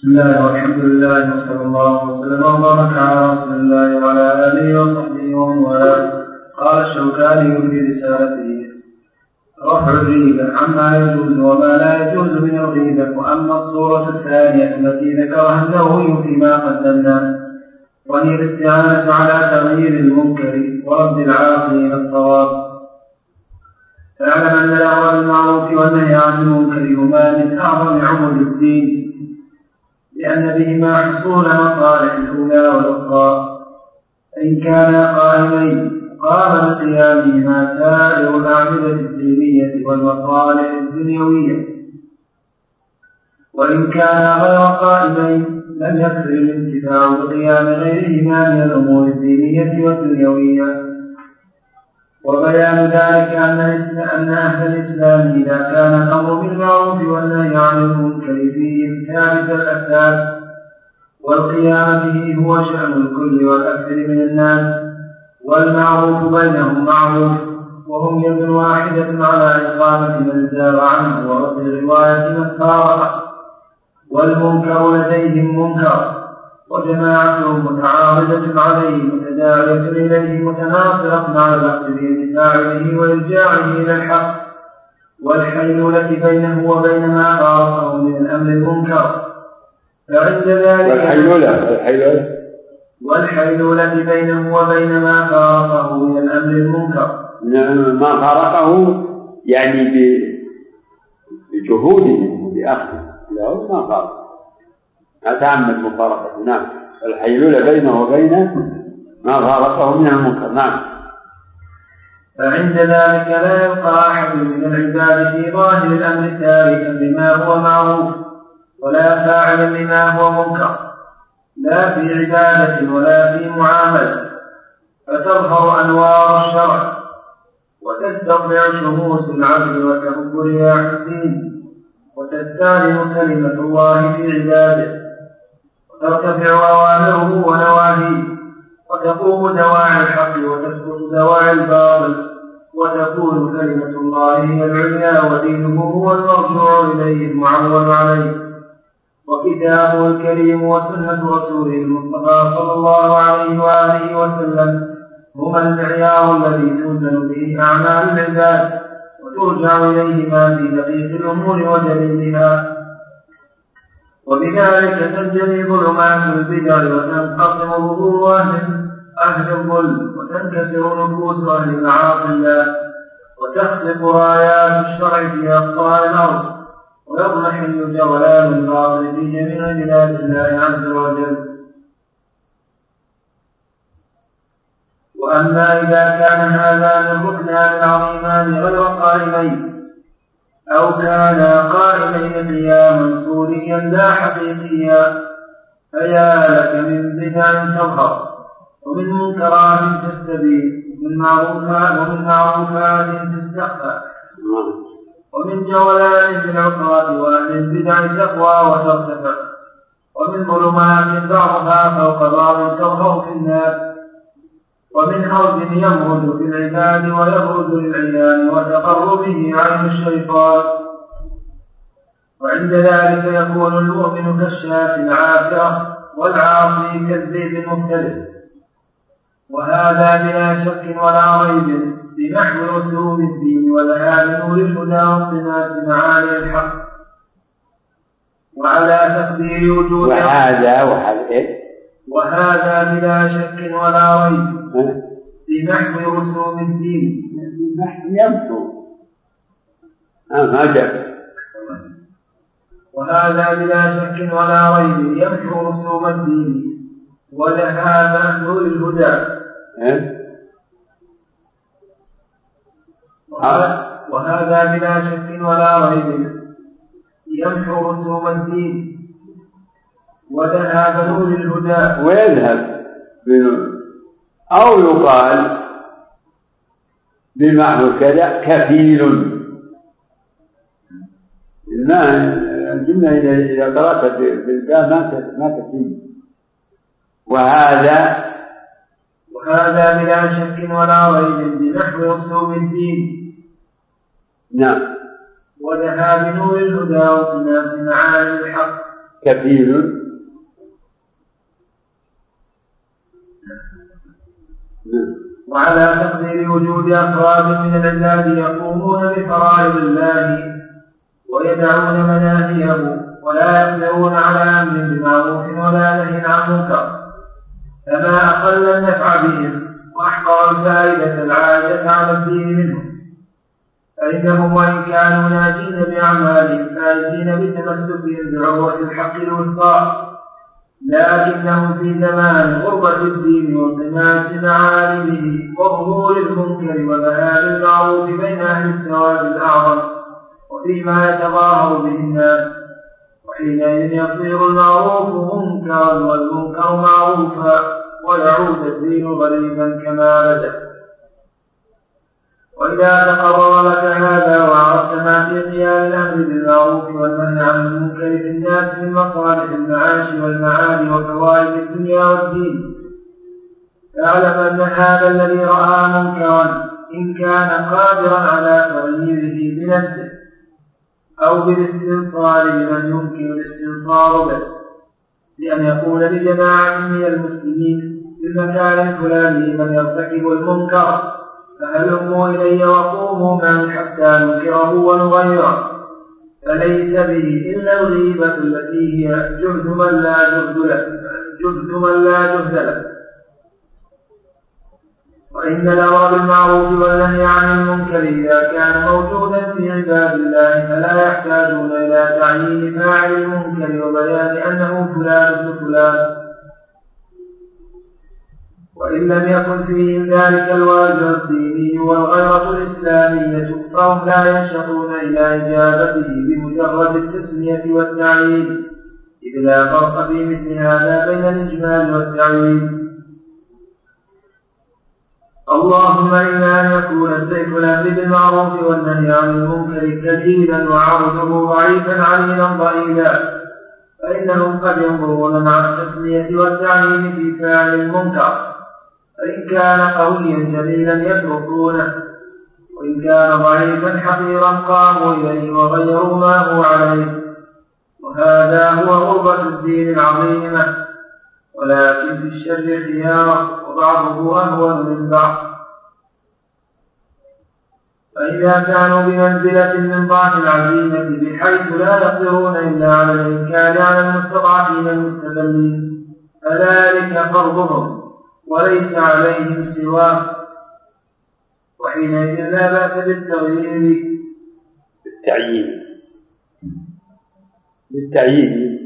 بسم الله والحمد لله وصلى الله وسلم وبارك على رسول الله وعلى آله وصحبه ومن والاه. قال الشوكاني في رسالته رفع الريبة عما يجوز وما لا يجوز من الغيبة وأما الصورة الثانية التي ذكرها النووي فيما قدمنا وهي الاستعانة على تغيير المنكر ورد العاصي إلى الصواب. فاعلم أن الأمر بالمعروف والنهي عن المنكر هما من أعظم عمر الدين. لأن بهما حصول مصالح الأولى والأخرى. فإن كانا قائمين قام بقيامهما سائر الأعمدة الدينية والمصالح الدنيوية. وإن كانا غير قائمين لم يكفر الانتفاع بقيام غيرهما من الأمور الدينية والدنيوية. وبيان ذلك أن أن أهل الإسلام إذا كان الأمر بالمعروف والنهي عن المنكر فيهم ثابت الأساس والقيام به هو شأن الكل والأكثر من الناس والمعروف بينهم معروف وهم يد واحدة على إقامة من زار عنه ورد الرواية من والمنكر لديهم منكر. وجماعتهم متعارضة عليه متداعية إليه متناصرة مع في فاعله وإرجاعه إلى الحق. والحيلولة بينه وبين ما فارقه من الأمر المنكر. فعند ذلك والحيلولة الحيلولة والحيلولة بينه وبين ما فارقه من الأمر المنكر. ما فارقه يعني بجهودهم وبأخذه له ما فارق ما تعمد مفارقته نعم. الحيلولة بينه وبين ما فارقه من المنكر. نعم. فعند ذلك لا يبقى أحد من العباد في ظاهر الأمر تاركا لما هو معروف ولا فاعلا لما هو منكر. لا في عبادة ولا في معاملة. فتظهر أنوار الشرع وتستطيع شموس العبد وتكبر رياح الدين وتستعلم كلمة الله في عباده. وترتفع أوامره ونواهيه وتقوم دواعي الحق وتسقط دواعي الباطل وتكون كلمة الله هي العليا ودينه هو المرجوع إليه المعول عليه. وكتابه الكريم وسنة رسوله المصطفى صلى الله عليه وآله وسلم هما المعيار الذي توزن به أعمال العباد وترجع إليهما في دقيق الأمور وجليلها وبذلك تنجلي ظلمات البدع وتنقسم ظهور أهل أهل الظلم وتنكسر نفوس أهل معاصي الله وتخلق رايات الشرع في أقطار الأرض ويضمحل جولان الباطل في جميع بلاد الله عز وجل. وأما إذا كان هذان الركنان العظيمان غير قائمين أو كانا قائمين قياما صوريا لا حقيقيا. فيا لك من بدع تظهر ومن منكرات تستبين ومن معروفات ومن معروفات تستخفى ومن جولان في العصاة وأهل البدع تقوى وترتفع. ومن ظلمات بعضها فوق بعض تظهر في الناس. ومن حوز يمرد في العباد ويبرز للعيان وتقربه عين الشيطان. وعند ذلك يكون المؤمن كالشاة العافرة والعاصي كالزيت المختلف وهذا بلا شك ولا ريب بنحو أسلوب الدين وذهاب نور الهدى وصناعة معاني الحق. وعلى تقدير وجود وهذا وهذا إيه؟ وهذا بلا شك ولا ريب بنحو رسوم الدين. يمحو ما جاء. وهذا بلا شك ولا ريب. يمحو رسوم الدين. وذهاب نور الهدى. إيه؟ وهذا بلا شك ولا ريب. يمحو رسوم الدين. وذهاب نور الهدى. ويذهب. بنور أو يقال بمعنى كذا كفيل. ما الجملة إذا قرأت بالباء ما ما كفيل وهذا وهذا بلا شك ولا ريب بنحو رسوم الدين. نعم. وذهاب نور الهدى وصناف معاني الحق. كفيل. وعلى تقدير وجود أفراد من العباد يقومون بفرائض الله ويدعون مناهيه ولا يقدرون على أمر بمعروف ولا نهي عن منكر. فما أقل النفع بهم وأحقر الفائدة العائدة على الدين منهم. فإنهم وإن كانوا ناجين بأعمالهم فائزين بتمسكهم بعروة الحق الوثقى. لكنهم في زمان غربة الدين وانطماس معالمه وظهور المنكر وبيان المعروف بين أهل السواد الأعظم وفيما يتظاهر به الناس. وحينئذ يصير المعروف منكرا والمنكر معروفا ويعود الدين غريبا كما بدأ. وإذا تقرر لك هذا وعرفت ما في قيام الأمر بالمعروف والنهي عن المنكر في الناس من مصالح المعاش والمعاد وفوائد الدنيا والدين. فاعلم أن هذا الذي رأى منكرا إن كان قادرا على تغييره بنفسه أو بالاستنصار لمن يمكن الاستنصار به. بأن يقول لجماعة من المسلمين في المكان الفلاني من يرتكب المنكر فهلموا إلي وقوموا معي حتى ننكره ونغيره. فليس به إلا الغيبة التي هي جهد من لا جهد له جهد من لا جهد له. وإن الأمر بالمعروف والنهي عن المنكر إذا كان موجودا في عباد الله فلا يحتاجون إلى تعيين فاعل المنكر وبيان أنه فلان فلان وإن لم يكن فيهم ذلك الواجب الديني والغيرة الإسلامية فهم لا ينشطون إلى إجابته بمجرد التسمية والتعيين. إذ لا فرق في مثل هذا بين الإجمال والتعيين. اللهم إلا أن يكون السيف الأمر بالمعروف والنهي عن المنكر كثيرا وعرضه ضعيفا عليلا ضئيلا. فإنهم قد ينظرون مع التسمية والتعيين في فاعل المنكر. فإن كان قويا جليلا يتركونه وإن كان ضعيفا حقيرا قاموا إليه وغيروا ما هو عليه وهذا هو غربة الدين العظيمة. ولكن في الشر خيار وبعضه أهون من بعض. فإذا كانوا بمنزلة من ضعف العزيمة بحيث لا يقدرون إلا على الإنكار على المستضعفين المستدلين فذلك فرضهم. وليس عليهم سواه. وحينئذ لا بأس بالتغيير. بالتعيين. بالتعيين.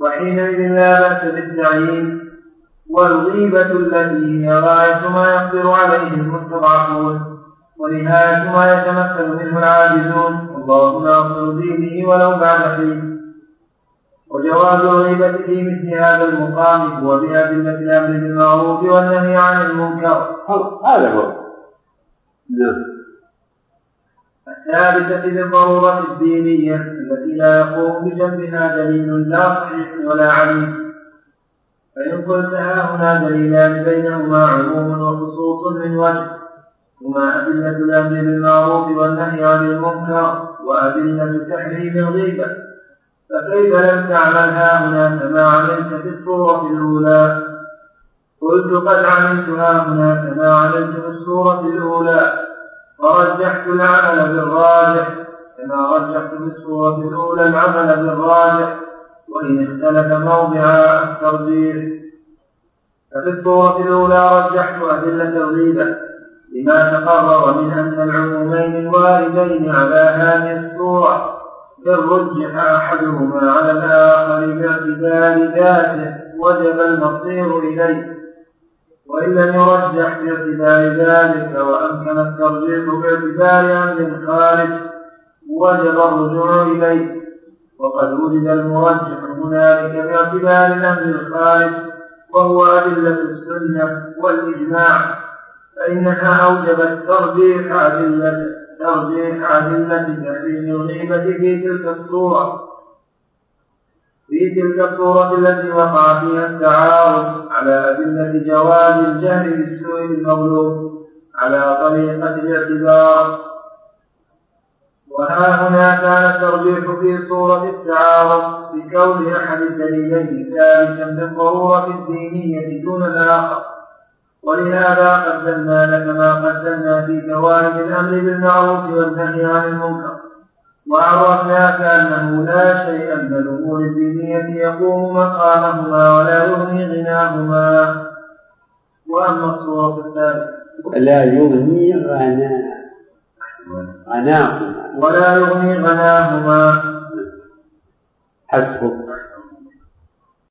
وحينئذ لا بأس بالتعيين. والغيبة التي هي غاية ما يقدر عليه المستضعفون. ونهاية ما يتمكن منه العاجزون. والله ناصر دينه ولو بعد حين. وجواز الغيبة في مثل هذا المقام هو بأدلة الأمر بالمعروف والنهي عن المنكر. هذا هو. نعم. الثابتة بالضرورة الدينية التي لا يقوم بجنبها دليل لا صحيح ولا عليم. فإن قلت ها هنا دليلان بينهما عموم وخصوص من وجه هما أدلة الأمر بالمعروف والنهي عن المنكر وأدلة تحريم الغيبة فكيف لم تعمل هنا كما عملت في الصورة الأولى؟ قلت قد عملت هنا كما عملت في الصورة الأولى. ورجحت العمل بالراجح كما رجحت في الصورة الأولى العمل بالراجح وإن اختلف موضع الترجيح. ففي الصورة الأولى رجحت أدلة الغيبة لما تقرر من أن العمومين الواردين على هذه الصورة إن رجح أحدهما على الآخر باعتبار ذاته وجب المصير إليه. وإن لم يرجح باعتبار ذلك وأمكن الترجيح باعتبار أمر خارج وجب الرجوع إليه. وقد وجد المرجح هنالك باعتبار الأمر الخارج وهو أدلة السنة والإجماع. فإنها أوجبت ترجيح أدلة ترجيح أدلة تحريم الغيبة في تلك الصورة. في تلك الصورة التي وقع فيها التعارض على أدلة جواز الجهل بالسوء المغلوب على طريقة الاعتبار. وها هنا كان الترجيح في صورة التعارض بكون أحد الدليلين ثابتا بالضرورة الدينية دون الآخر. ولهذا قدمنا لك ما قدمنا في جوانب الأمر بالمعروف والنهي عن المنكر. وعرفناك أنه لا شيء من الأمور الدينية يقوم مقامهما ولا يغني غناهما. وأما الصورة الثالثة لا يغني غناء غناهما. ولا يغني غناهما. حسبك